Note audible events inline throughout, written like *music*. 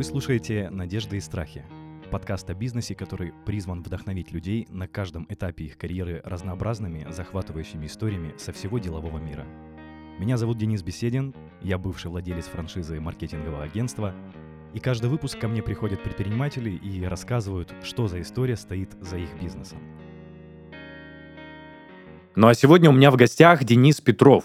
Вы слушаете «Надежды и страхи» — подкаст о бизнесе, который призван вдохновить людей на каждом этапе их карьеры разнообразными, захватывающими историями со всего делового мира. Меня зовут Денис Беседин, я бывший владелец франшизы маркетингового агентства, и каждый выпуск ко мне приходят предприниматели и рассказывают, что за история стоит за их бизнесом. Ну а сегодня у меня в гостях Денис Петров,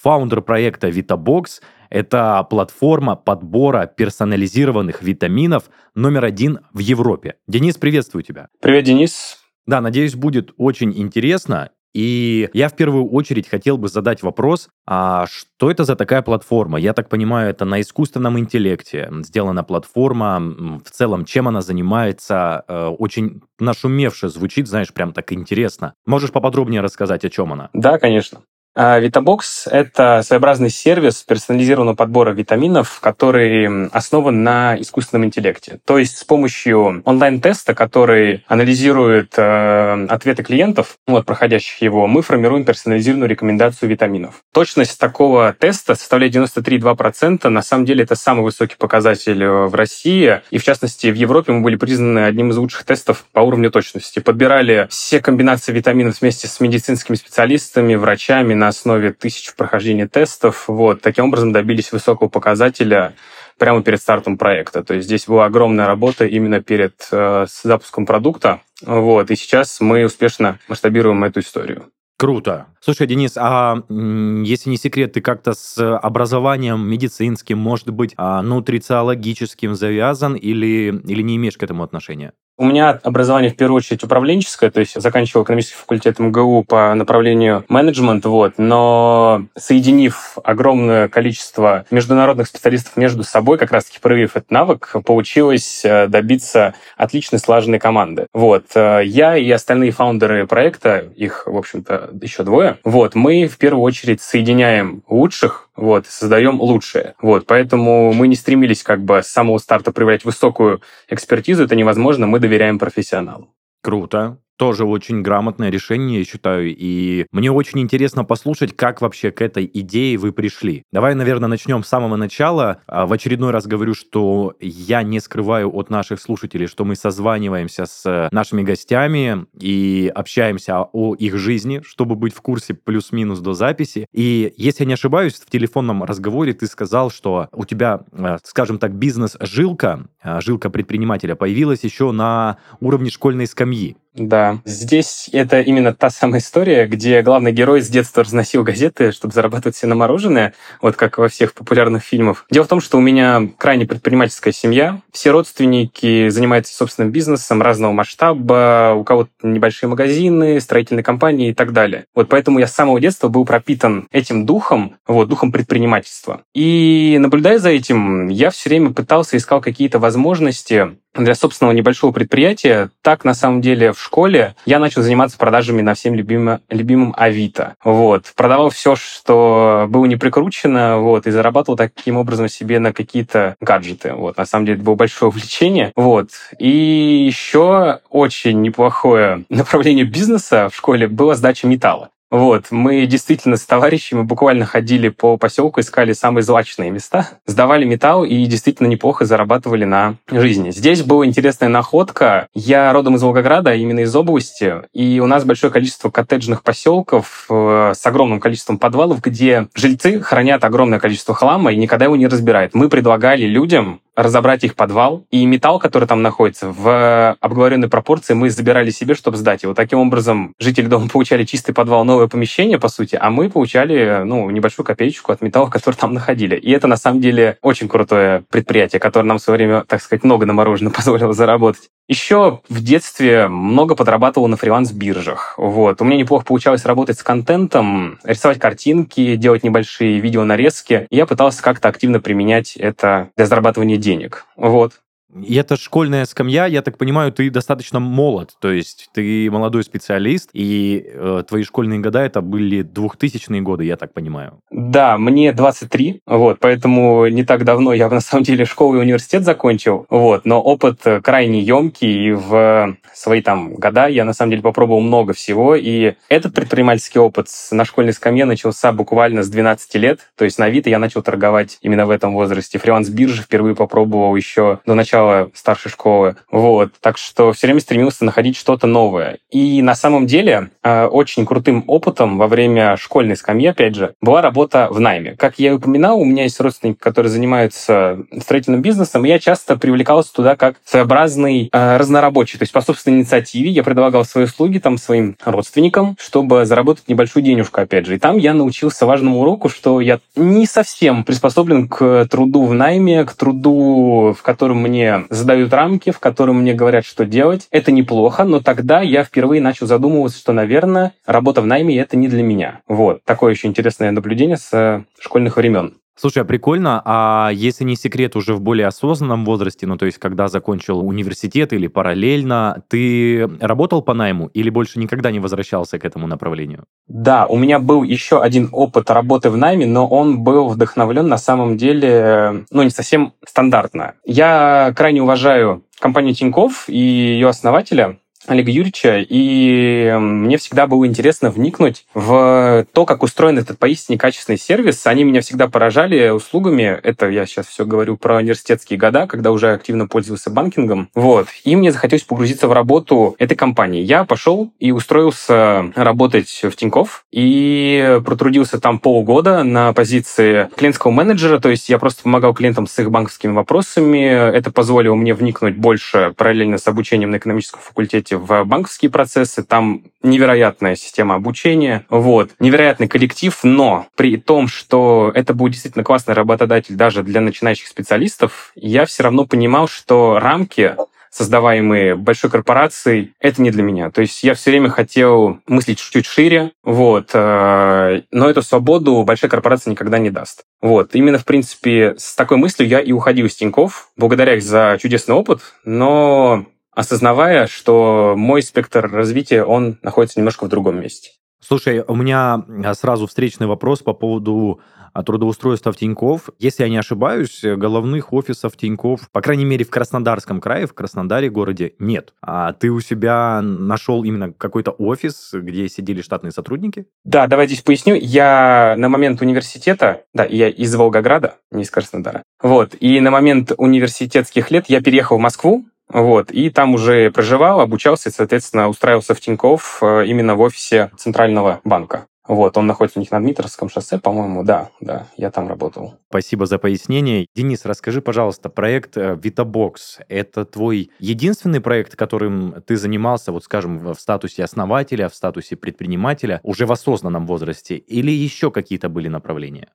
фаундер проекта VitaBox — это платформа подбора персонализированных витаминов номер один в Европе. Денис, приветствую тебя. Привет, Денис. Да, надеюсь, будет очень интересно. И я в первую очередь хотел бы задать вопрос, а что это за такая платформа? Я так понимаю, это на искусственном интеллекте сделана платформа. В целом, чем она занимается? Э, очень нашумевше звучит, знаешь, прям так интересно. Можешь поподробнее рассказать, о чем она? Да, конечно. Vitabox — это своеобразный сервис персонализированного подбора витаминов, который основан на искусственном интеллекте. То есть с помощью онлайн-теста, который анализирует э, ответы клиентов, вот, проходящих его, мы формируем персонализированную рекомендацию витаминов. Точность такого теста составляет 93,2%. На самом деле это самый высокий показатель э, в России. И в частности в Европе мы были признаны одним из лучших тестов по уровню точности. Подбирали все комбинации витаминов вместе с медицинскими специалистами, врачами на основе тысяч прохождения тестов. Вот. Таким образом добились высокого показателя прямо перед стартом проекта. То есть здесь была огромная работа именно перед э, запуском продукта. Вот. И сейчас мы успешно масштабируем эту историю. Круто. Слушай, Денис, а если не секрет, ты как-то с образованием медицинским, может быть, а, нутрициологическим завязан или, или не имеешь к этому отношения? У меня образование в первую очередь управленческое, то есть заканчивал экономический факультет МГУ по направлению менеджмент, вот, но соединив огромное количество международных специалистов между собой, как раз-таки проявив этот навык, получилось э, добиться отличной слаженной команды. Вот. Э, я и остальные фаундеры проекта, их, в общем-то, еще двое, вот, мы в первую очередь соединяем лучших вот, создаем лучшее. Вот, поэтому мы не стремились как бы с самого старта проявлять высокую экспертизу, это невозможно, мы доверяем профессионалу. Круто тоже очень грамотное решение, я считаю, и мне очень интересно послушать, как вообще к этой идее вы пришли. Давай, наверное, начнем с самого начала. А, в очередной раз говорю, что я не скрываю от наших слушателей, что мы созваниваемся с нашими гостями и общаемся о их жизни, чтобы быть в курсе плюс-минус до записи. И если я не ошибаюсь, в телефонном разговоре ты сказал, что у тебя, а, скажем так, бизнес-жилка, а, жилка предпринимателя появилась еще на уровне школьной скамьи. Да, здесь это именно та самая история, где главный герой с детства разносил газеты, чтобы зарабатывать себе на мороженое, вот как во всех популярных фильмах. Дело в том, что у меня крайне предпринимательская семья, все родственники занимаются собственным бизнесом разного масштаба, у кого-то небольшие магазины, строительные компании и так далее. Вот поэтому я с самого детства был пропитан этим духом, вот, духом предпринимательства. И наблюдая за этим, я все время пытался, искал какие-то возможности для собственного небольшого предприятия. Так, на самом деле, в школе я начал заниматься продажами на всем любимом, любимом Авито. Вот. Продавал все, что было не прикручено, вот, и зарабатывал таким образом себе на какие-то гаджеты. Вот. На самом деле, это было большое увлечение. Вот. И еще очень неплохое направление бизнеса в школе было сдача металла. Вот, мы действительно с товарищами буквально ходили по поселку, искали самые злачные места, сдавали металл и действительно неплохо зарабатывали на жизни. Здесь была интересная находка. Я родом из Волгограда, именно из области, и у нас большое количество коттеджных поселков э, с огромным количеством подвалов, где жильцы хранят огромное количество хлама и никогда его не разбирают. Мы предлагали людям разобрать их подвал, и металл, который там находится, в обговоренной пропорции мы забирали себе, чтобы сдать его. Таким образом, жители дома *laughs* получали чистый подвал, новое помещение, по сути, а мы получали ну, небольшую копеечку от металла, который там находили. И это, на самом деле, очень крутое предприятие, которое нам в свое время, так сказать, много на мороженое *laughs* позволило заработать. Еще в детстве много подрабатывал на фриланс-биржах. Вот. У меня неплохо получалось работать с контентом, рисовать картинки, делать небольшие видео нарезки. И я пытался как-то активно применять это для зарабатывания денег денег. Вот. И это школьная скамья, я так понимаю, ты достаточно молод, то есть ты молодой специалист, и э, твои школьные года это были 2000-е годы, я так понимаю. Да, мне 23, вот, поэтому не так давно я *laughs* на самом деле школу и университет закончил, вот, но опыт крайне емкий, и в свои там года я на самом деле попробовал много всего, и этот предпринимательский опыт на школьной скамье начался буквально с 12 лет, то есть на Авито я начал торговать именно в этом возрасте. Фриланс-биржи впервые попробовал еще до начала начала старшей школы. Вот. Так что все время стремился находить что-то новое. И на самом деле э, очень крутым опытом во время школьной скамьи, опять же, была работа в найме. Как я и упоминал, у меня есть родственники, которые занимаются строительным бизнесом, и я часто привлекался туда как своеобразный э, разнорабочий. То есть по собственной инициативе я предлагал свои услуги там своим родственникам, чтобы заработать небольшую денежку, опять же. И там я научился важному уроку, что я не совсем приспособлен к труду в найме, к труду, в котором мне задают рамки, в котором мне говорят, что делать. Это неплохо, но тогда я впервые начал задумываться, что, наверное, работа в найме — это не для меня. Вот. Такое еще интересное наблюдение с э, школьных времен. Слушай, а прикольно, а если не секрет, уже в более осознанном возрасте, ну то есть когда закончил университет или параллельно, ты работал по найму или больше никогда не возвращался к этому направлению? Да, у меня был еще один опыт работы в найме, но он был вдохновлен на самом деле, ну не совсем стандартно. Я крайне уважаю компанию Тиньков и ее основателя, Олега Юрьевича, и мне всегда было интересно вникнуть в то, как устроен этот поистине качественный сервис. Они меня всегда поражали услугами. Это я сейчас все говорю про университетские года, когда уже активно пользовался банкингом. Вот. И мне захотелось погрузиться в работу этой компании. Я пошел и устроился работать в Тинькофф и протрудился там полгода на позиции клиентского менеджера, то есть я просто помогал клиентам с их банковскими вопросами. Это позволило мне вникнуть больше параллельно с обучением на экономическом факультете в банковские процессы, там невероятная система обучения, вот, невероятный коллектив, но при том, что это будет действительно классный работодатель даже для начинающих специалистов, я все равно понимал, что рамки создаваемые большой корпорацией, это не для меня. То есть я все время хотел мыслить чуть-чуть шире, вот, э, но эту свободу большая корпорация никогда не даст. Вот, именно, в принципе, с такой мыслью я и уходил из Тинькофф. Благодаря их за чудесный опыт, но осознавая, что мой спектр развития, он находится немножко в другом месте. Слушай, у меня а, сразу встречный вопрос по поводу а, трудоустройства в Тиньков. Если я не ошибаюсь, головных офисов Тиньков, по крайней мере, в Краснодарском крае, в Краснодаре городе, нет. А ты у себя нашел именно какой-то офис, где сидели штатные сотрудники? Да, давай здесь поясню. Я на момент университета, да, я из Волгограда, не из Краснодара. Вот, и на момент университетских лет я переехал в Москву, вот, и там уже проживал, обучался, и, соответственно, устраивался в Тинькофф э, именно в офисе Центрального банка. Вот, он находится у них на Дмитровском шоссе, по-моему, да, да, я там работал. Спасибо за пояснение. Денис, расскажи, пожалуйста, проект э, VitaBox — это твой единственный проект, которым ты занимался, вот скажем, в статусе основателя, в статусе предпринимателя, уже в осознанном возрасте, или еще какие-то были направления?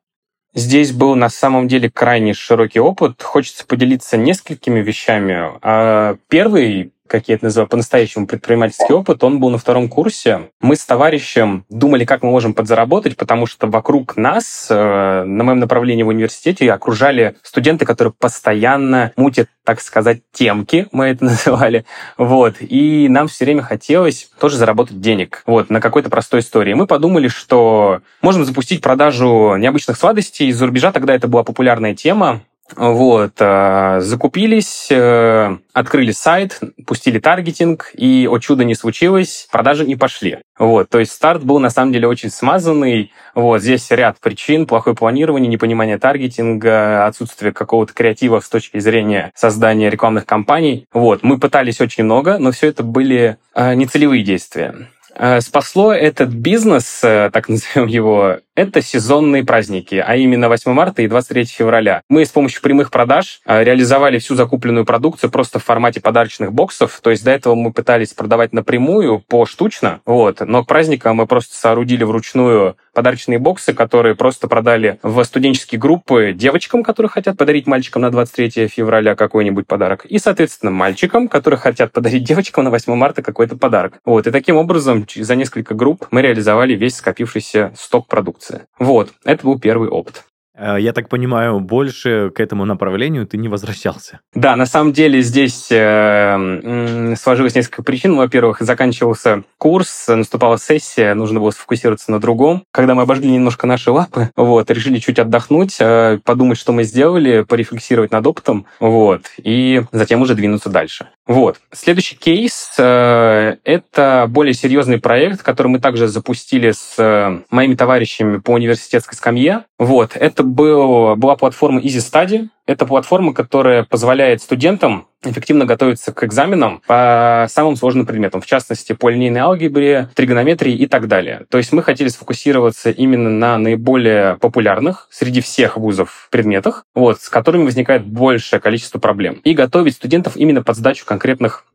Здесь был на самом деле крайне широкий опыт. Хочется поделиться несколькими вещами. А, первый как я это называю, по-настоящему предпринимательский опыт, он был на втором курсе. Мы с товарищем думали, как мы можем подзаработать, потому что вокруг нас, э, на моем направлении в университете, окружали студенты, которые постоянно мутят, так сказать, темки, *laughs* мы это называли. Вот. И нам все время хотелось тоже заработать денег вот, на какой-то простой истории. Мы подумали, что можем запустить продажу необычных сладостей из-за рубежа. Тогда это была популярная тема. Вот, э, закупились, э, открыли сайт, пустили таргетинг, и, о чудо, не случилось, продажи не пошли. Вот, то есть старт был, на самом деле, очень смазанный. Вот, здесь ряд причин, плохое планирование, непонимание таргетинга, отсутствие какого-то креатива с точки зрения создания рекламных кампаний. Вот, мы пытались очень много, но все это были э, нецелевые действия. Э, спасло этот бизнес, э, так *laughs* назовем его, это сезонные праздники, а именно 8 марта и 23 февраля. Мы с помощью прямых продаж э, реализовали всю закупленную продукцию просто в формате подарочных боксов. То есть до этого мы пытались продавать напрямую, поштучно, вот, но к праздникам мы просто соорудили вручную подарочные боксы, которые просто продали в студенческие группы девочкам, которые хотят подарить мальчикам на 23 февраля какой-нибудь подарок, и, соответственно, мальчикам, которые хотят подарить девочкам на 8 марта какой-то подарок. Вот, и таким образом за несколько групп мы реализовали весь скопившийся сток продукции. Вот, это был первый опыт. Э, я так понимаю, больше к этому направлению ты не возвращался. Да, на самом деле здесь э, сложилось несколько причин. Во-первых, заканчивался курс, наступала сессия, нужно было сфокусироваться на другом. Когда мы обожгли немножко наши лапы, вот, решили чуть отдохнуть, э, подумать, что мы сделали, порефлексировать над опытом, вот, и затем уже двинуться дальше. Вот. Следующий кейс э, — это более серьезный проект, который мы также запустили с э, моими товарищами по университетской скамье. Вот. Это был, была платформа Easy Study. Это платформа, которая позволяет студентам эффективно готовиться к экзаменам по самым сложным предметам, в частности, по линейной алгебре, тригонометрии и так далее. То есть мы хотели сфокусироваться именно на наиболее популярных среди всех вузов предметах, вот, с которыми возникает большее количество проблем, и готовить студентов именно под сдачу конкретных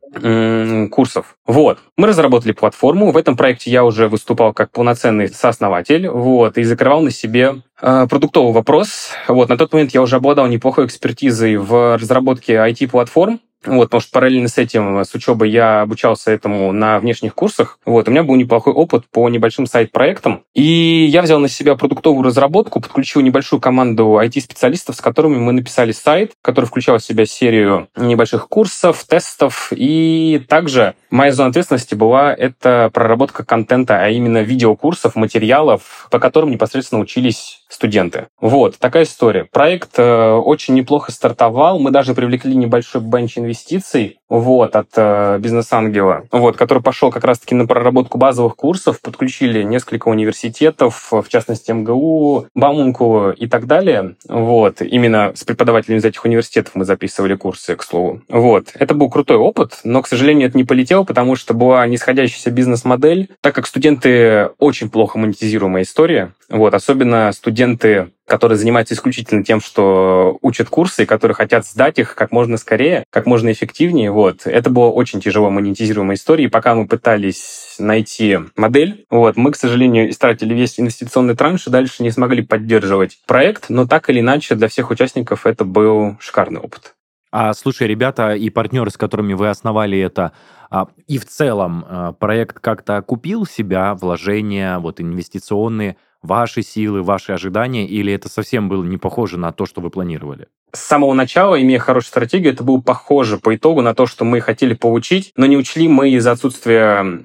курсов. Вот. Мы разработали платформу. В этом проекте я уже выступал как полноценный сооснователь, вот, и закрывал на себе продуктовый вопрос. Вот, на тот момент я уже обладал неплохой экспертизой в разработке IT-платформ, вот, потому что параллельно с этим, с учебой, я обучался этому на внешних курсах. Вот, у меня был неплохой опыт по небольшим сайт-проектам. И я взял на себя продуктовую разработку, подключил небольшую команду IT-специалистов, с которыми мы написали сайт, который включал в себя серию небольших курсов, тестов. И также моя зона ответственности была это проработка контента, а именно видеокурсов, материалов, по которым непосредственно учились студенты. Вот, такая история. Проект э, очень неплохо стартовал. Мы даже привлекли небольшой бенч инвестиций вот, от э, бизнес-ангела, вот, который пошел как раз-таки на проработку базовых курсов, подключили несколько университетов, в частности МГУ, Бауманку и так далее. Вот, именно с преподавателями из этих университетов мы записывали курсы, к слову. Вот, это был крутой опыт, но, к сожалению, это не полетело, потому что была нисходящаяся бизнес-модель, так как студенты очень плохо монетизируемая история, вот, особенно студенты которые занимаются исключительно тем, что учат курсы, и которые хотят сдать их как можно скорее, как можно эффективнее. Вот. Это была очень тяжело монетизируемая история, и пока мы пытались найти модель, вот, мы, к сожалению, истратили весь инвестиционный транш и дальше не смогли поддерживать проект, но так или иначе для всех участников это был шикарный опыт. А слушай, ребята и партнеры, с которыми вы основали это, а, и в целом а, проект как-то купил себя, вложения, вот инвестиционные, ваши силы, ваши ожидания, или это совсем было не похоже на то, что вы планировали? С самого начала, имея хорошую стратегию, это было похоже по итогу на то, что мы хотели получить, но не учли мы из-за отсутствия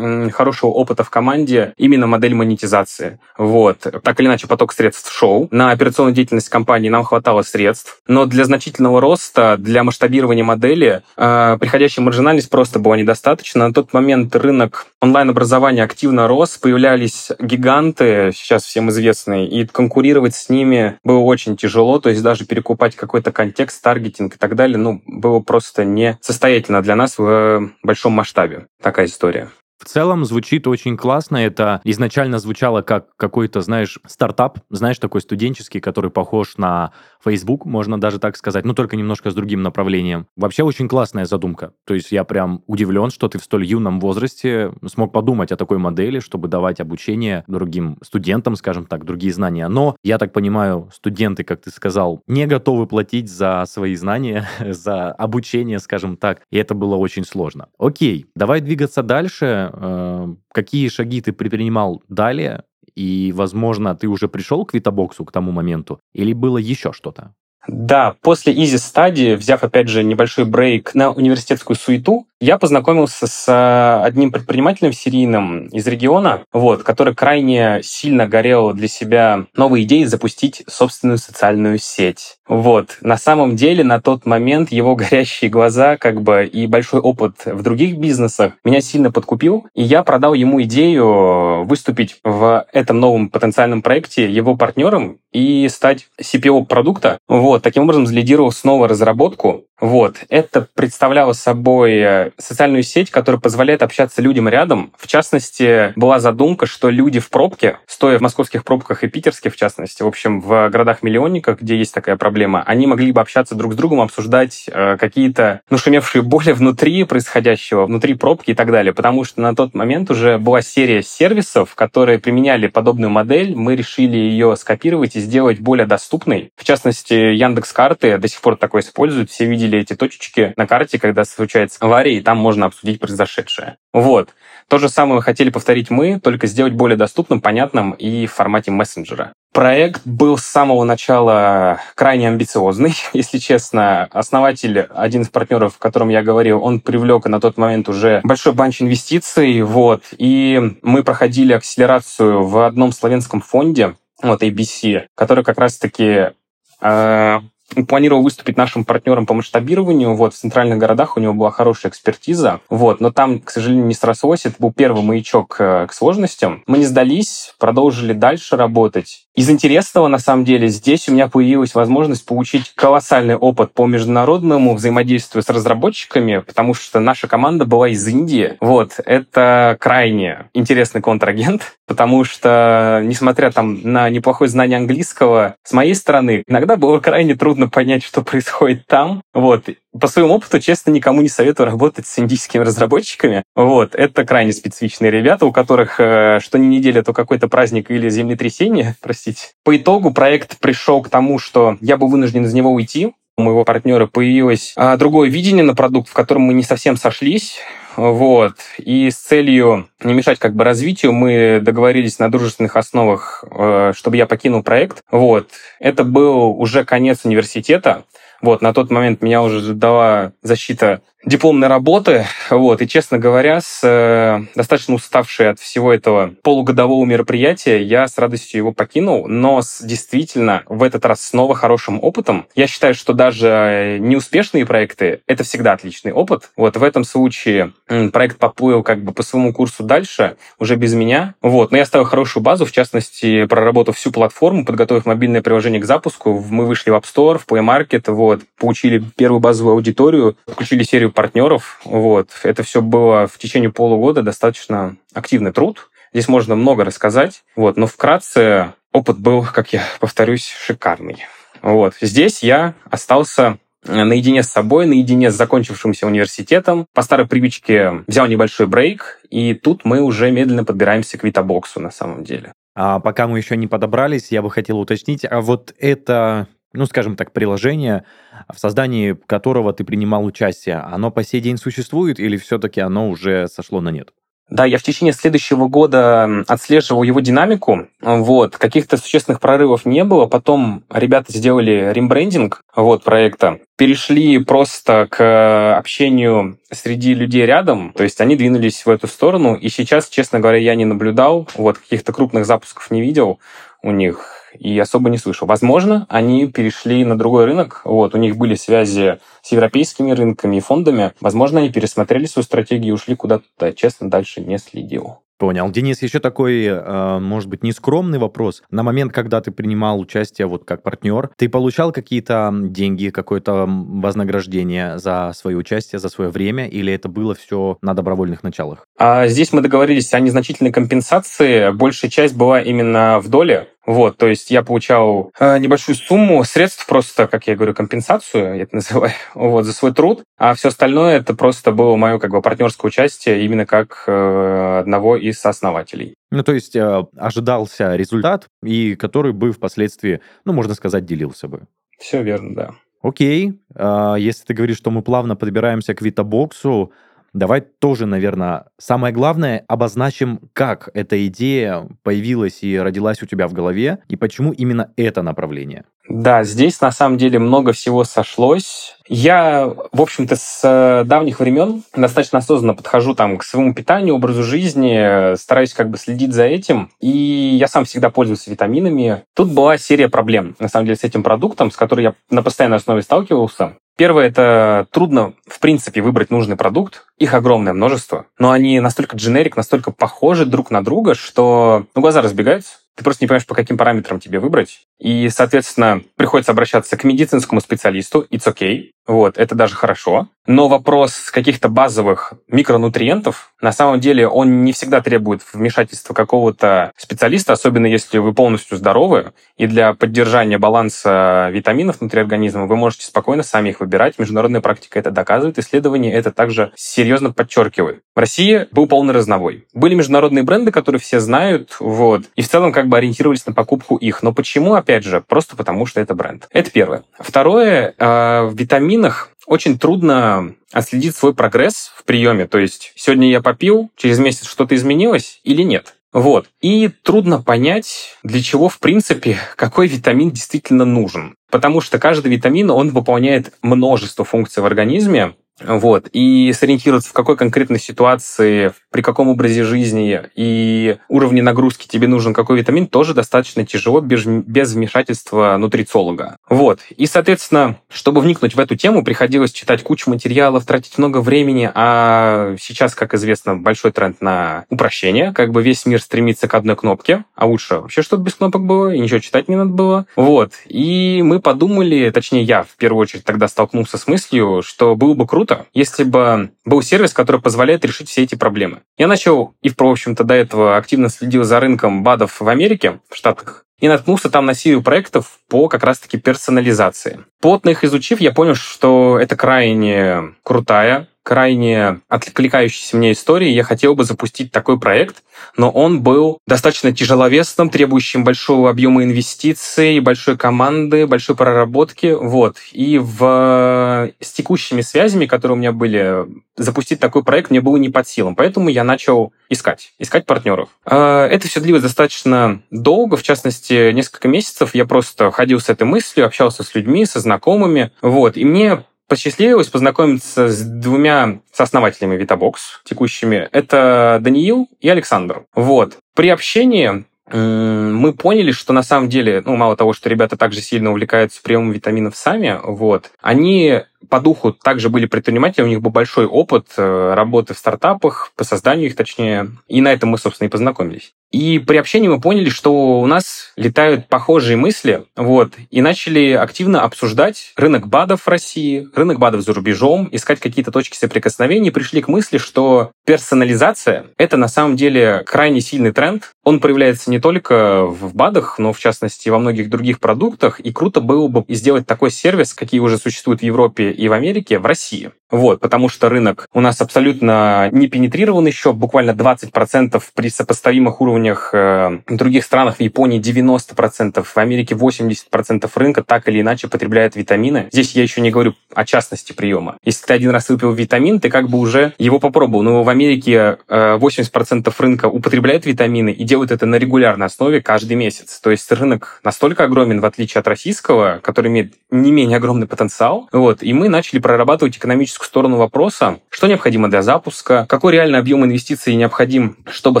хорошего опыта в команде именно модель монетизации. Вот. Так или иначе, поток средств шел. На операционную деятельность компании нам хватало средств, но для значительного роста, для масштабирования модели, э, приходящая маржинальность просто была недостаточно. На тот момент рынок онлайн-образования активно рос, появлялись гиганты, сейчас всем известные, и конкурировать с ними было очень тяжело, то есть даже перекупать какой какой-то контекст, таргетинг и так далее, ну, было просто не состоятельно для нас в большом масштабе. Такая история. В целом звучит очень классно. Это изначально звучало как какой-то, знаешь, стартап, знаешь, такой студенческий, который похож на Facebook, можно даже так сказать, но только немножко с другим направлением. Вообще очень классная задумка. То есть я прям удивлен, что ты в столь юном возрасте смог подумать о такой модели, чтобы давать обучение другим студентам, скажем так, другие знания. Но, я так понимаю, студенты, как ты сказал, не готовы платить за свои знания, *laughs* за обучение, скажем так, и это было очень сложно. Окей, давай двигаться дальше Э, какие шаги ты предпринимал далее, и, возможно, ты уже пришел к Витабоксу к тому моменту, или было еще что-то? Да, после Easy Study, взяв, опять же, небольшой брейк на университетскую суету, я познакомился с э, одним предпринимателем серийным из региона, вот, который крайне сильно горел для себя новой идеей запустить собственную социальную сеть. Вот. На самом деле, на тот момент его горящие глаза как бы и большой опыт в других бизнесах меня сильно подкупил, и я продал ему идею выступить в этом новом потенциальном проекте его партнером и стать CPO продукта. Вот. Таким образом, залидировал снова разработку. Вот. Это представляло собой э, социальную сеть, которая позволяет общаться людям рядом. В частности, была задумка, что люди в пробке, стоя в московских пробках и питерских, в частности, в общем, в городах-миллионниках, где есть такая проблема. Они могли бы общаться друг с другом, обсуждать э, какие-то ну, шумевшие боли внутри происходящего, внутри пробки и так далее. Потому что на тот момент уже была серия сервисов, которые применяли подобную модель. Мы решили ее скопировать и сделать более доступной. В частности, Яндекс карты до сих пор такое используют. Все видели эти точечки на карте, когда случается авария, и там можно обсудить произошедшее. Вот. То же самое хотели повторить мы, только сделать более доступным, понятным и в формате мессенджера. Проект был с самого начала крайне амбициозный, *laughs* если честно. Основатель, один из партнеров, о котором я говорил, он привлек на тот момент уже большой банч инвестиций, вот, и мы проходили акселерацию в одном славянском фонде, вот, ABC, который как раз-таки э, планировал выступить нашим партнером по масштабированию. Вот, в центральных городах у него была хорошая экспертиза. Вот, но там, к сожалению, не срослось. Это был первый маячок э, к сложностям. Мы не сдались, продолжили дальше работать. Из интересного, на самом деле, здесь у меня появилась возможность получить колоссальный опыт по международному взаимодействию с разработчиками, потому что наша команда была из Индии. Вот, это крайне интересный контрагент, потому что, несмотря там на неплохое знание английского, с моей стороны, иногда было крайне трудно понять, что происходит там. Вот. По своему опыту, честно, никому не советую работать с индийскими разработчиками. Вот. Это крайне специфичные ребята, у которых э, что не неделя, то какой-то праздник или землетрясение, *laughs* простите. По итогу проект пришел к тому, что я был вынужден из него уйти, у моего партнера появилось а, другое видение на продукт, в котором мы не совсем сошлись. Вот. И с целью не мешать как бы развитию мы договорились на дружественных основах, э, чтобы я покинул проект. Вот. Это был уже конец университета. Вот, на тот момент меня уже ждала защита дипломной работы, вот, и, честно говоря, с э, достаточно уставшей от всего этого полугодового мероприятия, я с радостью его покинул, но с действительно в этот раз снова хорошим опытом. Я считаю, что даже неуспешные проекты — это всегда отличный опыт. Вот, в этом случае проект поплыл как бы по своему курсу дальше, уже без меня, вот, но я ставил хорошую базу, в частности, проработав всю платформу, подготовив мобильное приложение к запуску, мы вышли в App Store, в Play Market, вот, вот, получили первую базовую аудиторию, включили серию партнеров, вот. Это все было в течение полугода достаточно активный труд. Здесь можно много рассказать, вот, но вкратце опыт был, как я повторюсь, шикарный. Вот. Здесь я остался наедине с собой, наедине с закончившимся университетом. По старой привычке взял небольшой брейк, и тут мы уже медленно подбираемся к Витабоксу на самом деле. А пока мы еще не подобрались, я бы хотел уточнить, а вот это ну, скажем так, приложение, в создании которого ты принимал участие, оно по сей день существует или все-таки оно уже сошло на нет? Да, я в течение следующего года отслеживал его динамику. Вот, каких-то существенных прорывов не было. Потом ребята сделали рембрендинг вот, проекта, перешли просто к общению среди людей рядом, то есть они двинулись в эту сторону. И сейчас, честно говоря, я не наблюдал, вот каких-то крупных запусков не видел у них и особо не слышал. Возможно, они перешли на другой рынок, вот, у них были связи с европейскими рынками и фондами. Возможно, они пересмотрели свою стратегию и ушли куда-то. Честно, дальше не следил. Понял. Денис, еще такой, э, может быть, нескромный вопрос. На момент, когда ты принимал участие вот как партнер, ты получал какие-то деньги, какое-то вознаграждение за свое участие, за свое время, или это было все на добровольных началах? А здесь мы договорились о незначительной компенсации. Большая часть была именно в доле. Вот, то есть я получал э, небольшую сумму средств, просто, как я говорю, компенсацию, я это *laughs* называю, вот, за свой труд, а все остальное это просто было мое как бы партнерское участие именно как э, одного из сооснователей. Ну, то есть э, ожидался результат, и который бы впоследствии, ну, можно сказать, делился бы. Все верно, да. Окей, э, если ты говоришь, что мы плавно подбираемся к Витабоксу, Давай тоже, наверное, самое главное обозначим, как эта идея появилась и родилась у тебя в голове, и почему именно это направление. Да, здесь на самом деле много всего сошлось. Я, в общем-то, с давних времен достаточно осознанно подхожу там к своему питанию, образу жизни, стараюсь как бы следить за этим. И я сам всегда пользуюсь витаминами. Тут была серия проблем, на самом деле, с этим продуктом, с которой я на постоянной основе сталкивался. Первое — это трудно, в принципе, выбрать нужный продукт. Их огромное множество. Но они настолько дженерик, настолько похожи друг на друга, что ну, глаза разбегаются. Ты просто не понимаешь, по каким параметрам тебе выбрать. И, соответственно, приходится обращаться к медицинскому специалисту. It's okay. Вот, это даже хорошо. Но вопрос каких-то базовых микронутриентов, на самом деле, он не всегда требует вмешательства какого-то специалиста, особенно если вы полностью здоровы. И для поддержания баланса витаминов внутри организма вы можете спокойно сами их выбирать. Международная практика это доказывает, исследования это также серьезно подчеркивают. В России был полный разновой. Были международные бренды, которые все знают, вот, и в целом как бы ориентировались на покупку их. Но почему, опять же? Просто потому, что это бренд. Это первое. Второе, э, витамины витаминах очень трудно отследить свой прогресс в приеме. То есть сегодня я попил, через месяц что-то изменилось или нет. Вот. И трудно понять, для чего, в принципе, какой витамин действительно нужен. Потому что каждый витамин, он выполняет множество функций в организме, вот. И сориентироваться, в какой конкретной ситуации, при каком образе жизни и уровне нагрузки тебе нужен какой витамин, тоже достаточно тяжело без, без вмешательства нутрициолога. Вот. И, соответственно, чтобы вникнуть в эту тему, приходилось читать кучу материалов, тратить много времени, а сейчас, как известно, большой тренд на упрощение, как бы весь мир стремится к одной кнопке, а лучше вообще чтобы без кнопок было, и ничего читать не надо было. Вот. И мы подумали, точнее я в первую очередь тогда столкнулся с мыслью, что было бы круто, круто, если бы был сервис, который позволяет решить все эти проблемы. Я начал, и, в общем-то, до этого активно следил за рынком БАДов в Америке, в Штатах, и наткнулся там на серию проектов по как раз-таки персонализации. Плотно их изучив, я понял, что это крайне крутая, крайне откликающейся мне истории, я хотел бы запустить такой проект, но он был достаточно тяжеловесным, требующим большого объема инвестиций, большой команды, большой проработки. Вот. И в... с текущими связями, которые у меня были, запустить такой проект мне было не под силам. Поэтому я начал искать, искать партнеров. А, это все длилось достаточно долго, в частности, несколько месяцев. Я просто ходил с этой мыслью, общался с людьми, со знакомыми. Вот. И мне посчастливилось познакомиться с двумя сооснователями VitaBox текущими. Это Даниил и Александр. Вот. При общении мы поняли, что на самом деле, ну, мало того, что ребята также сильно увлекаются приемом витаминов сами, вот, они по духу также были предприниматели, у них был большой опыт э, работы в стартапах, по созданию их точнее, и на этом мы, собственно, и познакомились. И при общении мы поняли, что у нас летают похожие мысли, вот, и начали активно обсуждать рынок БАДов в России, рынок БАДов за рубежом, искать какие-то точки соприкосновения, пришли к мысли, что персонализация — это на самом деле крайне сильный тренд. Он проявляется не только в БАДах, но, в частности, во многих других продуктах, и круто было бы сделать такой сервис, какие уже существуют в Европе и в Америке, в России. Вот, потому что рынок у нас абсолютно не пенетрирован еще, буквально 20% при сопоставимых уровнях э, в других странах, в Японии 90%, в Америке 80% рынка так или иначе потребляет витамины. Здесь я еще не говорю о частности приема. Если ты один раз выпил витамин, ты как бы уже его попробовал. Но в Америке 80% э, рынка употребляет витамины и делают это на регулярной основе каждый месяц. То есть рынок настолько огромен, в отличие от российского, который имеет не менее огромный потенциал. Вот, и мы начали прорабатывать экономическую техническую сторону вопроса, что необходимо для запуска, какой реальный объем инвестиций необходим, чтобы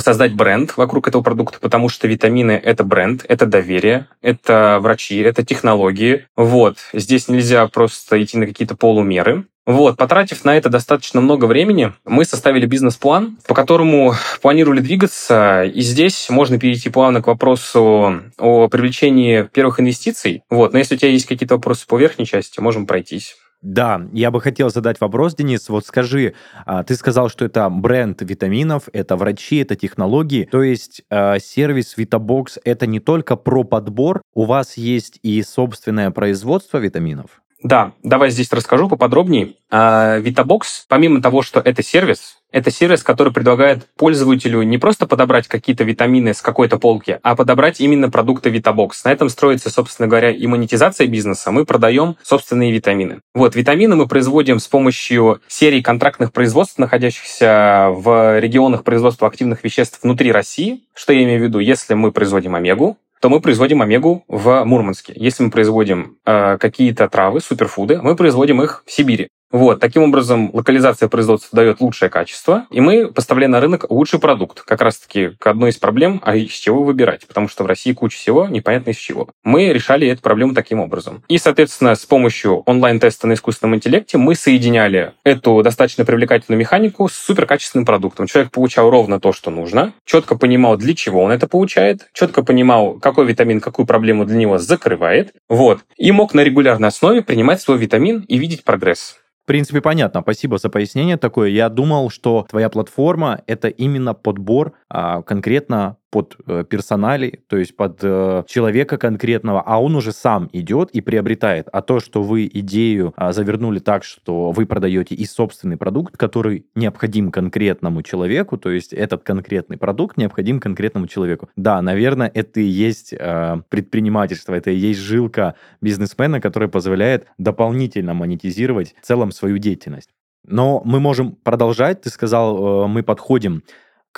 создать бренд вокруг этого продукта, потому что витамины — это бренд, это доверие, это врачи, это технологии. Вот. Здесь нельзя просто идти на какие-то полумеры. Вот, потратив на это достаточно много времени, мы составили бизнес-план, по которому планировали двигаться, и здесь можно перейти плавно к вопросу о привлечении первых инвестиций. Вот, но если у тебя есть какие-то вопросы по верхней части, можем пройтись. Да, я бы хотел задать вопрос, Денис. Вот скажи, а, ты сказал, что это бренд витаминов, это врачи, это технологии. То есть а, сервис Vitabox это не только про подбор, у вас есть и собственное производство витаминов? Да, давай здесь расскажу поподробнее. Vitabox, а, помимо того, что это сервис, это сервис, который предлагает пользователю не просто подобрать какие-то витамины с какой-то полки, а подобрать именно продукты Vitabox. На этом строится, собственно говоря, и монетизация бизнеса. Мы продаем собственные витамины. Вот, витамины мы производим с помощью серии контрактных производств, находящихся в регионах производства активных веществ внутри России. Что я имею в виду? Если мы производим омегу, то мы производим омегу в Мурманске. Если мы производим э, какие-то травы, суперфуды, мы производим их в Сибири. Вот, таким образом, локализация производства дает лучшее качество, и мы поставляем на рынок лучший продукт. Как раз-таки к одной из проблем, а из чего выбирать, потому что в России куча всего, непонятно из чего. Мы решали эту проблему таким образом. И, соответственно, с помощью онлайн-теста на искусственном интеллекте мы соединяли эту достаточно привлекательную механику с суперкачественным продуктом. Человек получал ровно то, что нужно, четко понимал, для чего он это получает, четко понимал, какой витамин какую проблему для него закрывает, вот, и мог на регулярной основе принимать свой витамин и видеть прогресс принципе, понятно. Спасибо за пояснение такое. Я думал, что твоя платформа — это именно подбор а, конкретно под э, персонали, то есть под э, человека конкретного, а он уже сам идет и приобретает. А то, что вы идею а, завернули так, что вы продаете и собственный продукт, который необходим конкретному человеку, то есть этот конкретный продукт необходим конкретному человеку. Да, наверное, это и есть э, предпринимательство, это и есть жилка бизнесмена, которая позволяет дополнительно монетизировать в целом свою деятельность. Но мы можем продолжать. Ты сказал, мы подходим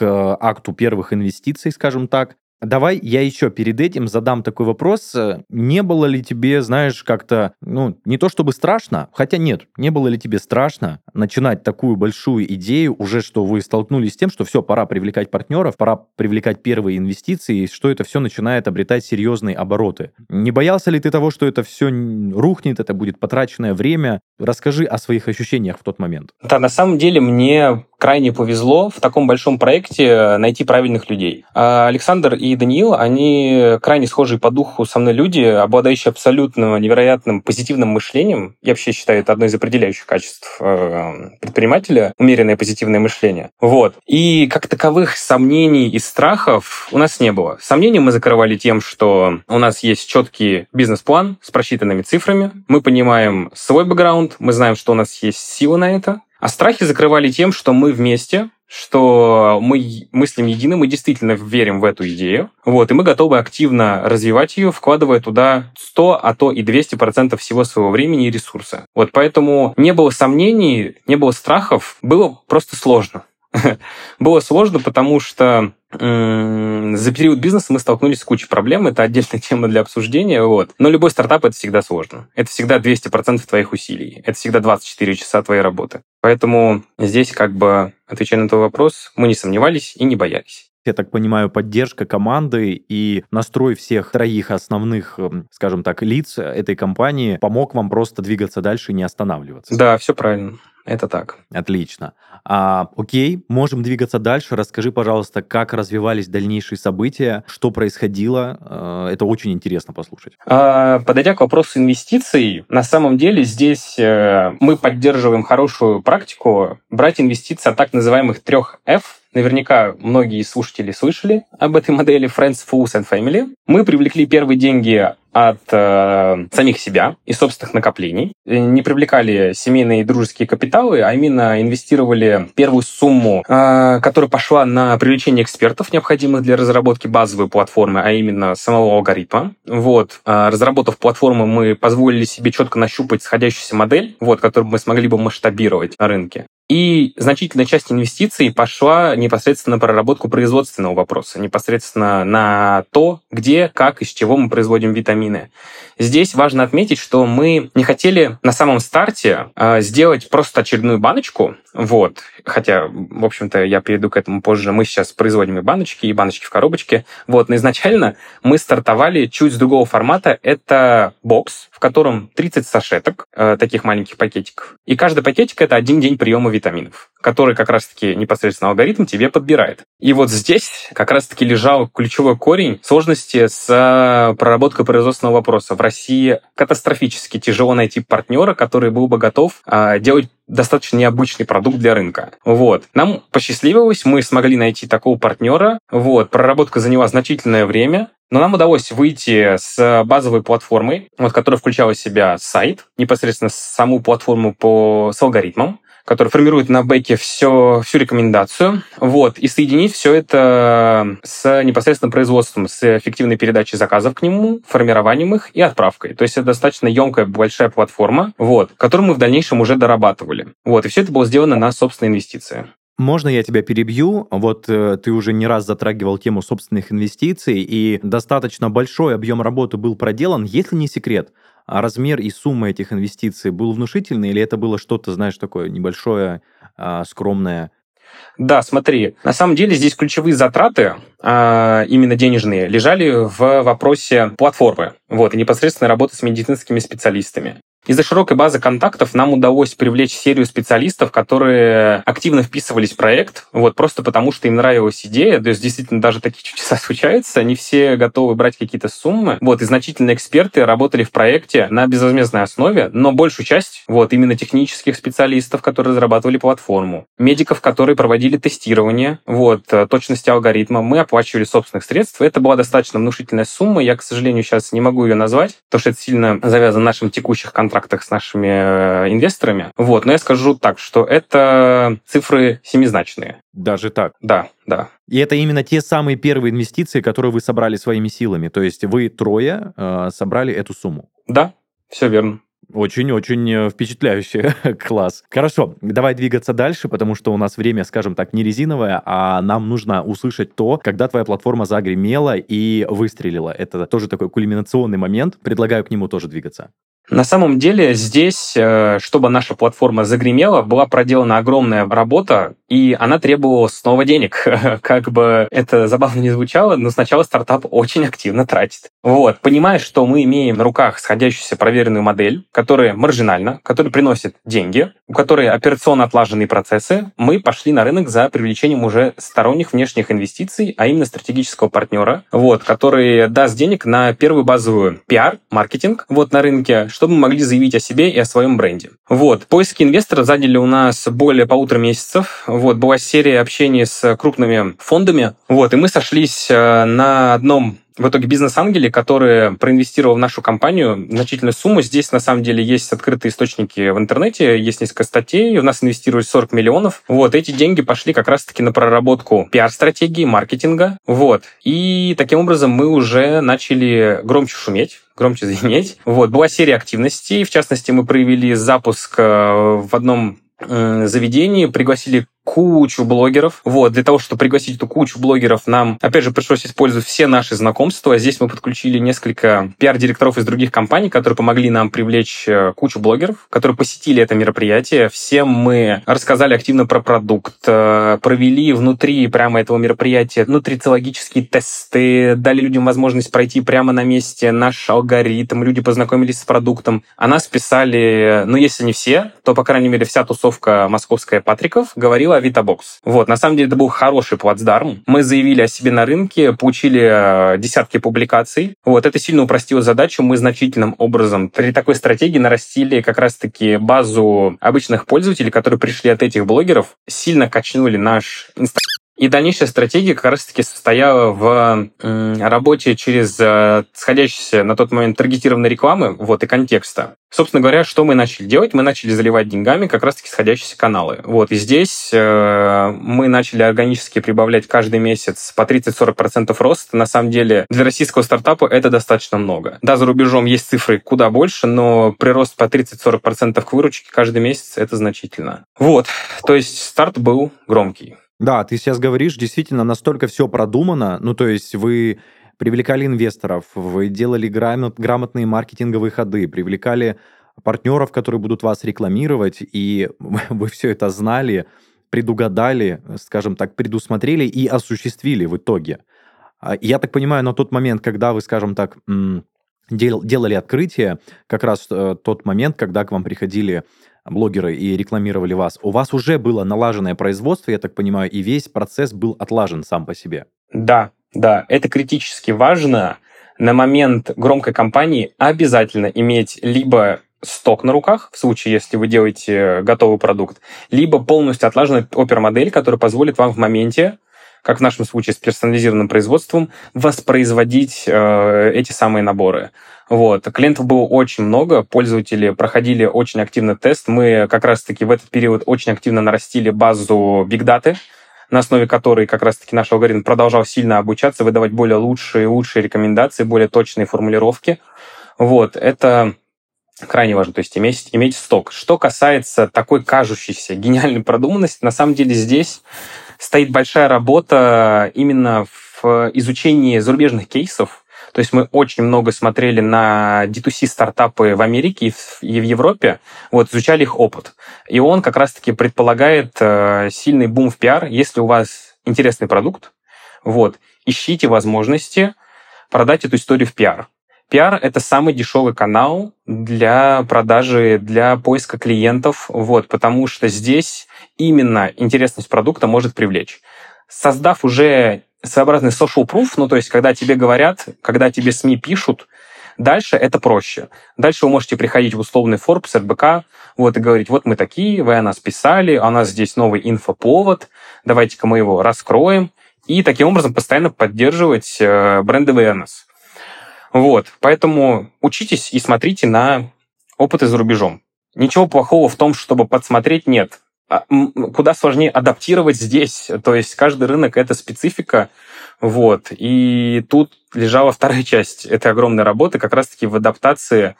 к акту первых инвестиций, скажем так. Давай я еще перед этим задам такой вопрос. Не было ли тебе, знаешь, как-то, ну, не то чтобы страшно, хотя нет, не было ли тебе страшно начинать такую большую идею уже, что вы столкнулись с тем, что все, пора привлекать партнеров, пора привлекать первые инвестиции, и что это все начинает обретать серьезные обороты. Не боялся ли ты того, что это все рухнет, это будет потраченное время? Расскажи о своих ощущениях в тот момент. Да, на самом деле мне крайне повезло в таком большом проекте найти правильных людей. А Александр и Даниил, они крайне схожие по духу со мной люди, обладающие абсолютно невероятным позитивным мышлением. Я вообще считаю, это одно из определяющих качеств э, предпринимателя, умеренное позитивное мышление. Вот. И как таковых сомнений и страхов у нас не было. Сомнения мы закрывали тем, что у нас есть четкий бизнес-план с просчитанными цифрами, мы понимаем свой бэкграунд, мы знаем, что у нас есть сила на это, а страхи закрывали тем, что мы вместе, что мы мыслим едино, мы действительно верим в эту идею, вот, и мы готовы активно развивать ее, вкладывая туда 100, а то и 200% всего своего времени и ресурса. Вот поэтому не было сомнений, не было страхов, было просто сложно. *laughs* Было сложно, потому что за период бизнеса мы столкнулись с кучей проблем, это отдельная *laughs* тема для обсуждения, вот. Но любой стартап — это всегда сложно. Это всегда 200% твоих усилий, это всегда 24 часа твоей работы. Поэтому здесь, как бы, отвечая на твой вопрос, мы не сомневались и не боялись я так понимаю, поддержка команды и настрой всех троих основных, эм, скажем так, лиц этой компании помог вам просто двигаться дальше и не останавливаться. Да, все правильно. Это так. Отлично. А, окей, можем двигаться дальше. Расскажи, пожалуйста, как развивались дальнейшие события, что происходило. Э, это очень интересно послушать. А, подойдя к вопросу инвестиций, на самом деле здесь э, мы поддерживаем хорошую практику брать инвестиции от так называемых трех F Наверняка многие слушатели слышали об этой модели Friends, Fools and Family. Мы привлекли первые деньги от э, самих себя и собственных накоплений. Не привлекали семейные и дружеские капиталы, а именно инвестировали первую сумму, э, которая пошла на привлечение экспертов, необходимых для разработки базовой платформы, а именно самого алгоритма. Вот. Э, разработав платформу, мы позволили себе четко нащупать сходящуюся модель, вот, которую мы смогли бы масштабировать на рынке. И значительная часть инвестиций пошла непосредственно на проработку производственного вопроса, непосредственно на то, где, как, из чего мы производим витамины. Здесь важно отметить, что мы не хотели на самом старте э, сделать просто очередную баночку, вот, хотя, в общем-то, я перейду к этому позже. Мы сейчас производим и баночки, и баночки в коробочке. Вот, но изначально мы стартовали чуть с другого формата. Это бокс, котором 30 сашеток, э, таких маленьких пакетиков. И каждый пакетик — это один день приема витаминов, который как раз-таки непосредственно алгоритм тебе подбирает. И вот здесь как раз-таки лежал ключевой корень сложности с э, проработкой производственного вопроса. В России катастрофически тяжело найти партнера, который был бы готов э, делать достаточно необычный продукт для рынка. Вот. Нам посчастливилось, мы смогли найти такого партнера. Вот. Проработка заняла значительное время. Но нам удалось выйти с базовой платформой, вот, которая включала в себя сайт, непосредственно саму платформу по, с алгоритмом, который формирует на бэке все, всю рекомендацию, вот, и соединить все это с непосредственно производством, с эффективной передачей заказов к нему, формированием их и отправкой. То есть это достаточно емкая, большая платформа, вот, которую мы в дальнейшем уже дорабатывали. Вот, и все это было сделано на собственные инвестиции. Можно я тебя перебью? Вот э, ты уже не раз затрагивал тему собственных инвестиций, и достаточно большой объем работы был проделан. Если не секрет, а размер и сумма этих инвестиций был внушительный, или это было что-то, знаешь, такое небольшое, э, скромное? Да, смотри, на самом деле здесь ключевые затраты, э, именно денежные, лежали в вопросе платформы, вот, и непосредственно работы с медицинскими специалистами. Из-за широкой базы контактов нам удалось привлечь серию специалистов, которые активно вписывались в проект, вот просто потому, что им нравилась идея. То есть действительно даже такие *laughs* чудеса случаются. Они все готовы брать какие-то суммы. Вот, и значительные эксперты работали в проекте на безвозмездной основе, но большую часть, вот, именно технических специалистов, которые разрабатывали платформу, медиков, которые проводили тестирование, вот, э, точности алгоритма, мы оплачивали собственных средств. Это была достаточно внушительная сумма. Я, к сожалению, сейчас не могу ее назвать, потому что это сильно завязано на наших текущих контрактах контрактах с нашими э, инвесторами. Вот, но я скажу так, что это цифры семизначные. Даже так? Да, да. И это именно те самые первые инвестиции, которые вы собрали своими силами. То есть вы трое э, собрали эту сумму. Да, все верно. Очень-очень э, впечатляюще. *laughs* Класс. Хорошо, давай двигаться дальше, потому что у нас время, скажем так, не резиновое, а нам нужно услышать то, когда твоя платформа загремела и выстрелила. Это тоже такой кульминационный момент. Предлагаю к нему тоже двигаться. На самом деле здесь, э, чтобы наша платформа загремела, была проделана огромная работа, и она требовала снова денег. *laughs* Как бы это забавно не звучало, но сначала стартап очень активно тратит. Вот, понимая, что мы имеем на руках сходящуюся проверенную модель, которая маржинальна, которая приносит деньги, у которой операционно отлаженные процессы, мы пошли на рынок за привлечением уже сторонних внешних инвестиций, а именно стратегического партнера, вот, который даст денег на первую базовую пиар, маркетинг вот на рынке, чтобы мы могли заявить о себе и о своем бренде. Вот. Поиски инвестора заняли у нас более полутора месяцев. Вот. Была серия общений с крупными фондами. Вот. И мы сошлись э, на одном в итоге бизнес-ангели, которые проинвестировал в нашу компанию значительную сумму. Здесь, на самом деле, есть открытые источники в интернете, есть несколько статей. У нас инвестировали 40 миллионов. Вот, эти деньги пошли как раз-таки на проработку пиар-стратегии, маркетинга. Вот. И таким образом мы уже начали громче шуметь громче звенеть. Вот, была серия активностей. В частности, мы провели запуск э, в одном э, заведении, пригласили кучу блогеров. Вот, для того, чтобы пригласить эту кучу блогеров, нам, опять же, пришлось использовать все наши знакомства. Здесь мы подключили несколько пиар-директоров из других компаний, которые помогли нам привлечь э, кучу блогеров, которые посетили это мероприятие. Всем мы рассказали активно про продукт, э, провели внутри прямо этого мероприятия нутрициологические тесты, дали людям возможность пройти прямо на месте наш алгоритм, люди познакомились с продуктом. О нас писали, ну, если не все, то, по крайней мере, вся тусовка московская Патриков говорила Авитабокс. Вот, на самом деле это был хороший плацдарм. Мы заявили о себе на рынке, получили э, десятки публикаций. Вот, это сильно упростило задачу. Мы значительным образом при такой стратегии нарастили как раз-таки базу обычных пользователей, которые пришли от этих блогеров, сильно качнули наш Инстаграм и дальнейшая стратегия как раз-таки состояла в работе через э, сходящиеся на тот момент таргетированной рекламы вот, и контекста. Собственно говоря, что мы начали делать? Мы начали заливать деньгами как раз-таки сходящиеся каналы. Вот, и здесь э, мы начали органически прибавлять каждый месяц по 30-40% роста. На самом деле, для российского стартапа это достаточно много. Да, за рубежом есть цифры куда больше, но прирост по 30-40% к выручке каждый месяц — это значительно. Вот, то есть старт был громкий. Да, ты сейчас говоришь, действительно настолько все продумано, ну то есть вы привлекали инвесторов, вы делали грамот, грамотные маркетинговые ходы, привлекали партнеров, которые будут вас рекламировать, и *laughs* вы все это знали, предугадали, скажем так, предусмотрели и осуществили в итоге. А, я так понимаю, на тот момент, когда вы, скажем так, делали открытие, как раз э, тот момент, когда к вам приходили блогеры и рекламировали вас, у вас уже было налаженное производство, я так понимаю, и весь процесс был отлажен сам по себе. Да, да, это критически важно. На момент громкой кампании обязательно иметь либо сток на руках, в случае, если вы делаете готовый продукт, либо полностью отлаженная опер-модель, которая позволит вам в моменте как в нашем случае с персонализированным производством, воспроизводить э, эти самые наборы. Вот. Клиентов было очень много, пользователи проходили очень активно тест. Мы как раз-таки в этот период очень активно нарастили базу Data, на основе которой как раз-таки наш алгоритм продолжал сильно обучаться, выдавать более лучшие, лучшие рекомендации, более точные формулировки. Вот, это крайне важно, то есть иметь, иметь сток. Что касается такой кажущейся *laughs* гениальной продуманности, на самом деле здесь стоит большая работа именно в изучении зарубежных кейсов, то есть мы очень много смотрели на D2C стартапы в Америке и в, Европе, вот, изучали их опыт. И он как раз-таки предполагает э, сильный бум в пиар, если у вас интересный продукт, вот, ищите возможности продать эту историю в пиар. Пиар — это самый дешевый канал для продажи, для поиска клиентов, вот, потому что здесь именно интересность продукта может привлечь. Создав уже своеобразный social proof, ну, то есть, когда тебе говорят, когда тебе СМИ пишут, Дальше это проще. Дальше вы можете приходить в условный Forbes, РБК, вот, и говорить, вот мы такие, вы о нас писали, у нас здесь новый инфоповод, давайте-ка мы его раскроем. И таким образом постоянно поддерживать э, бренд awareness. Вот, поэтому учитесь и смотрите на опыты за рубежом. Ничего плохого в том, чтобы подсмотреть, нет. А, куда сложнее адаптировать здесь. То есть каждый рынок — это специфика. Вот. И тут лежала вторая *laughs* часть этой огромной работы, как раз-таки в адаптации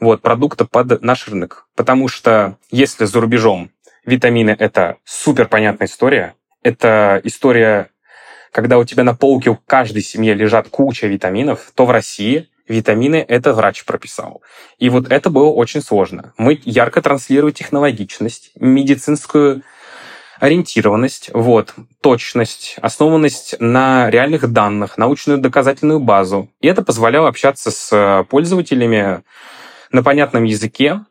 вот, продукта под наш рынок. Потому что если за рубежом витамины — это супер понятная история, это история, когда у тебя на полке у каждой семьи лежат куча витаминов, то в России витамины это врач прописал. И вот это было очень сложно. Мы ярко транслируем технологичность, медицинскую ориентированность, вот, точность, основанность на реальных данных, научную доказательную базу. И это позволяло общаться с пользователями на понятном языке,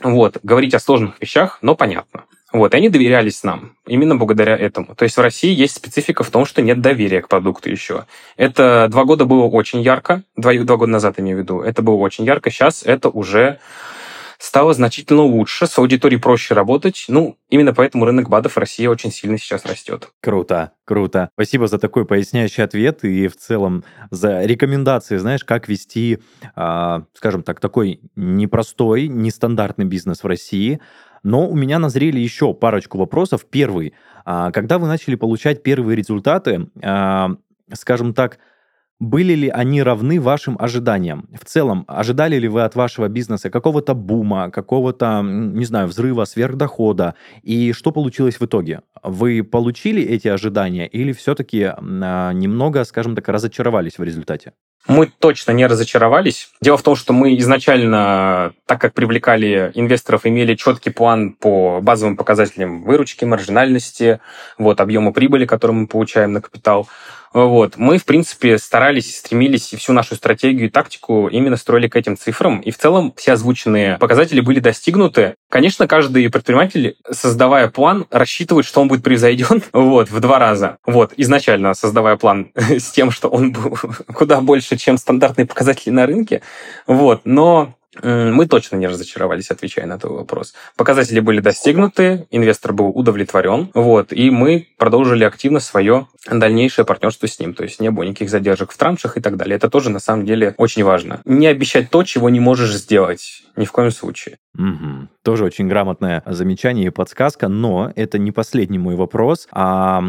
вот, говорить о сложных вещах, но понятно. Вот, и они доверялись нам именно благодаря этому. То есть в России есть специфика в том, что нет доверия к продукту еще. Это два года было очень ярко, два, два года назад имею в виду, это было очень ярко, сейчас это уже стало значительно лучше, с аудиторией проще работать. Ну, именно поэтому рынок БАДов в России очень сильно сейчас растет. Круто, круто. Спасибо за такой поясняющий ответ и в целом за рекомендации, знаешь, как вести, э, скажем так, такой непростой, нестандартный бизнес в России. Но у меня назрели еще парочку вопросов. Первый. А, когда вы начали получать первые результаты, а, скажем так, были ли они равны вашим ожиданиям? В целом, ожидали ли вы от вашего бизнеса какого-то бума, какого-то, не знаю, взрыва, сверхдохода? И что получилось в итоге? Вы получили эти ожидания или все-таки а, немного, скажем так, разочаровались в результате? Мы точно не разочаровались. Дело в том, что мы изначально, так как привлекали инвесторов, имели четкий план по базовым показателям выручки, маржинальности, вот, объема прибыли, который мы получаем на капитал. Вот. Мы, в принципе, старались, стремились и всю нашу стратегию и тактику именно строили к этим цифрам. И в целом все озвученные показатели были достигнуты. Конечно, каждый предприниматель, создавая план, рассчитывает, что он будет превзойден *laughs* вот, в два раза. Вот, изначально создавая план *laughs* с тем, что он был *laughs* куда больше, чем стандартные показатели на рынке. Вот, но мы точно не разочаровались, отвечая на этот вопрос. Показатели были достигнуты, инвестор был удовлетворен, вот, и мы продолжили активно свое дальнейшее партнерство с ним, то есть не было никаких задержек в траншах и так далее. Это тоже, на самом деле, очень важно. Не обещать то, чего не можешь сделать. Ни в коем случае. Угу. Тоже очень грамотное замечание и подсказка, но это не последний мой вопрос. А,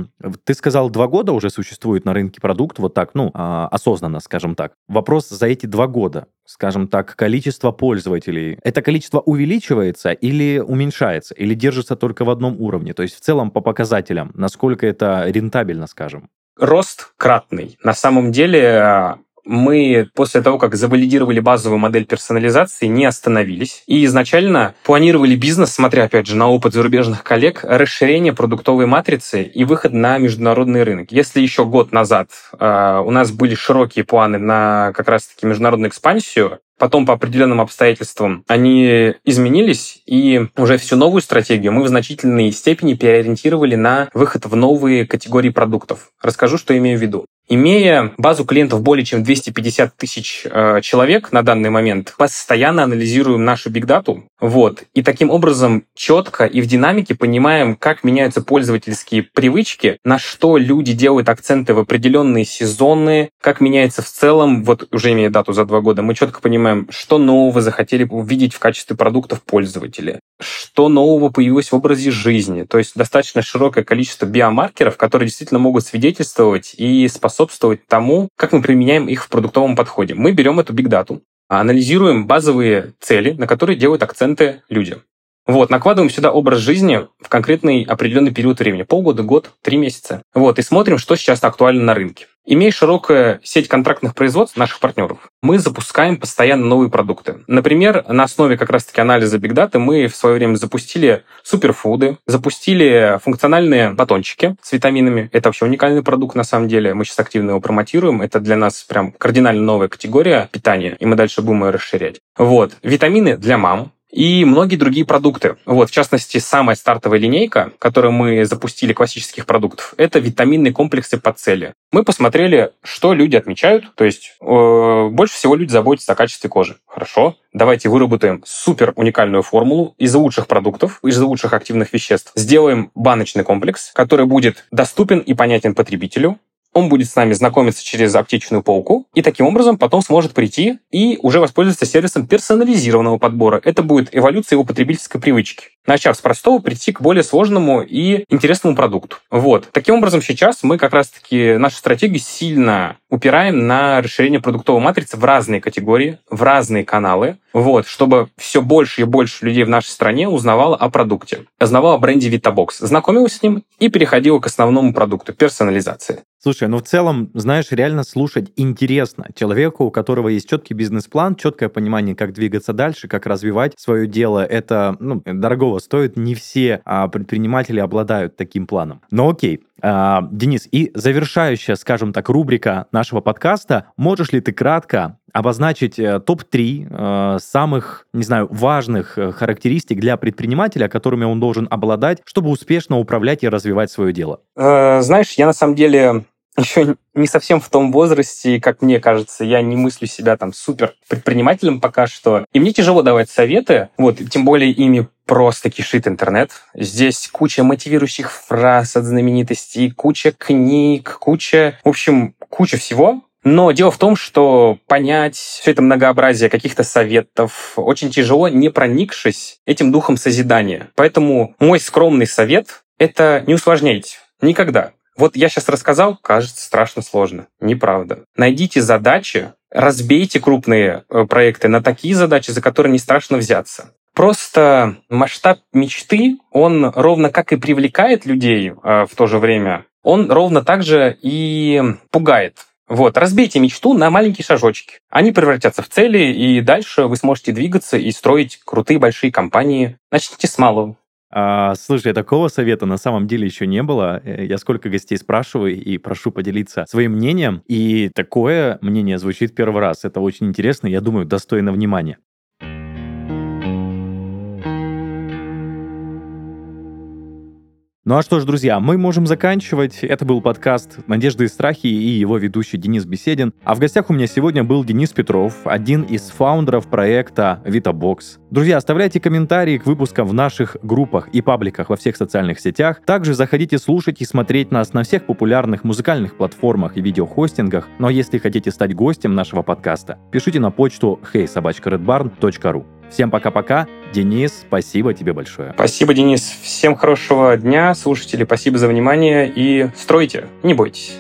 ты сказал, два года уже существует на рынке продукт, вот так, ну, а, осознанно, скажем так. Вопрос за эти два года, скажем так, количество пользователей, это количество увеличивается или уменьшается, или держится только в одном уровне? То есть в целом по показателям, насколько это рентабельно, скажем? Рост кратный. На самом деле мы после того, как завалидировали базовую модель персонализации, не остановились. И изначально планировали бизнес, смотря, опять же, на опыт зарубежных коллег, расширение продуктовой матрицы и выход на международный рынок. Если еще год назад э, у нас были широкие планы на как раз-таки международную экспансию, Потом по определенным обстоятельствам они изменились, и уже всю новую стратегию мы в значительной степени переориентировали на выход в новые категории продуктов. Расскажу, что имею в виду. Имея базу клиентов более чем 250 тысяч э, человек на данный момент, постоянно анализируем нашу бигдату, вот, и таким образом четко и в динамике понимаем, как меняются пользовательские привычки, на что люди делают акценты в определенные сезоны, как меняется в целом, вот уже имея дату за два года, мы четко понимаем, что нового захотели увидеть в качестве продуктов пользователи, что нового появилось в образе жизни, то есть достаточно широкое количество биомаркеров, которые действительно могут свидетельствовать и способствовать способствовать тому, как мы применяем их в продуктовом подходе. Мы берем эту бигдату, анализируем базовые цели, на которые делают акценты люди. Вот, накладываем сюда образ жизни в конкретный определенный период времени. Полгода, год, три месяца. Вот, и смотрим, что сейчас актуально на рынке. Имея широкую сеть контрактных производств наших партнеров, мы запускаем постоянно новые продукты. Например, на основе как раз-таки анализа Big Data мы в свое время запустили суперфуды, запустили функциональные батончики с витаминами. Это вообще уникальный продукт на самом деле. Мы сейчас активно его промотируем. Это для нас прям кардинально новая категория питания, и мы дальше будем ее расширять. Вот. Витамины для мам, и многие другие продукты. Вот, в частности, самая стартовая линейка, которую мы запустили классических продуктов, это витаминные комплексы по цели. Мы посмотрели, что люди отмечают, то есть э, больше всего люди заботятся о качестве кожи. Хорошо, давайте выработаем супер уникальную формулу из лучших продуктов, из лучших активных веществ. Сделаем баночный комплекс, который будет доступен и понятен потребителю, он будет с нами знакомиться через аптечную полку, и таким образом потом сможет прийти и уже воспользоваться сервисом персонализированного подбора. Это будет эволюция его потребительской привычки. Начав с простого, прийти к более сложному и интересному продукту. Вот. Таким образом, сейчас мы как раз-таки нашу стратегию сильно упираем на расширение продуктовой матрицы в разные категории, в разные каналы, вот, чтобы все больше и больше людей в нашей стране узнавало о продукте, узнавало о бренде Vitabox, знакомилось с ним и переходило к основному продукту – персонализации. Слушай, ну в целом, знаешь, реально слушать интересно человеку, у которого есть четкий бизнес-план, четкое понимание, как двигаться дальше, как развивать свое дело. Это ну, дорогого стоит. Не все а, предприниматели обладают таким планом. Но окей, а, Денис, и завершающая, скажем так, рубрика нашего подкаста. Можешь ли ты кратко обозначить э, топ-3 э, самых, не знаю, важных э, характеристик для предпринимателя, которыми он должен обладать, чтобы успешно управлять и развивать свое дело? Знаешь, я на самом деле еще не совсем в том возрасте, как мне кажется, я не мыслю себя там супер предпринимателем пока что. И мне тяжело давать советы, вот, тем более ими просто кишит интернет. Здесь куча мотивирующих фраз от знаменитостей, куча книг, куча, в общем, куча всего. Но дело в том, что понять все это многообразие каких-то советов очень тяжело, не проникшись этим духом созидания. Поэтому мой скромный совет — это не усложняйте. Никогда. Вот я сейчас рассказал, кажется страшно сложно. Неправда. Найдите задачи, разбейте крупные э, проекты на такие задачи, за которые не страшно взяться. Просто масштаб мечты, он ровно как и привлекает людей э, в то же время, он ровно так же и пугает. Вот, разбейте мечту на маленькие шажочки. Они превратятся в цели, и дальше вы сможете двигаться и строить крутые большие компании. Начните с малого. А, слушай, такого совета на самом деле еще не было. Э, я сколько гостей спрашиваю и прошу поделиться своим мнением. И такое мнение звучит первый раз. Это очень интересно, я думаю, достойно внимания. Ну а что ж, друзья, мы можем заканчивать. Это был подкаст «Надежды и страхи» и его ведущий Денис Беседин. А в гостях у меня сегодня был Денис Петров, один из фаундеров проекта VitaBox. Друзья, оставляйте комментарии к выпускам в наших группах и пабликах во всех социальных сетях. Также заходите слушать и смотреть нас на всех популярных музыкальных платформах и видеохостингах. Ну а если хотите стать гостем нашего подкаста, пишите на почту heysobachkaredbarn.ru. Всем пока-пока. Денис, спасибо тебе большое. Спасибо, Денис. Всем хорошего дня, слушатели. Спасибо за внимание и стройте, не бойтесь.